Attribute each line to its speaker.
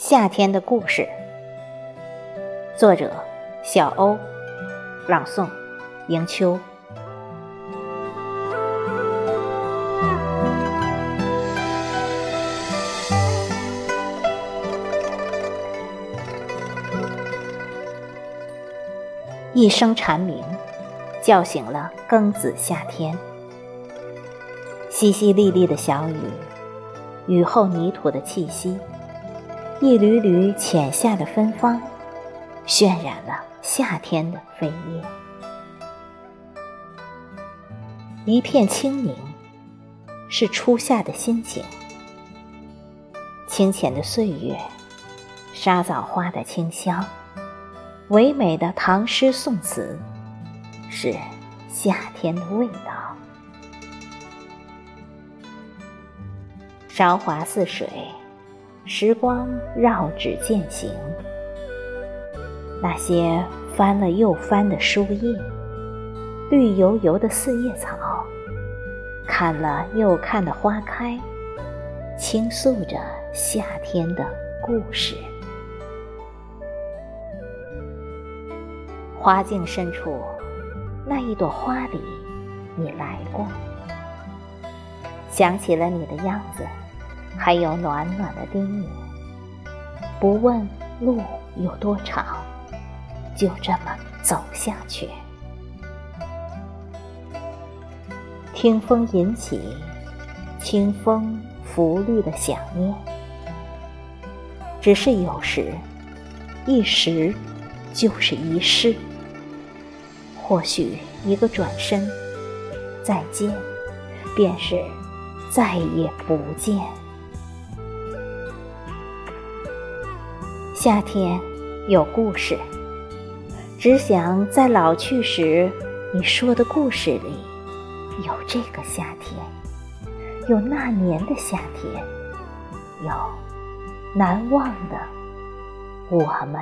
Speaker 1: 夏天的故事，作者小欧，朗诵迎秋。一声蝉鸣，叫醒了庚子夏天。淅淅沥沥的小雨，雨后泥土的气息。一缕缕浅夏的芬芳，渲染了夏天的扉页。一片清明，是初夏的心情。清浅的岁月，沙枣花的清香，唯美的唐诗宋词，是夏天的味道。韶华似水。时光绕指渐行，那些翻了又翻的书页，绿油油的四叶草，看了又看的花开，倾诉着夏天的故事。花径深处，那一朵花里，你来过，想起了你的样子。还有暖暖的叮咛，不问路有多长，就这么走下去。听风引起清风拂绿的想念，只是有时一时就是一世，或许一个转身，再见，便是再也不见。夏天有故事，只想在老去时你说的故事里，有这个夏天，有那年的夏天，有难忘的我们。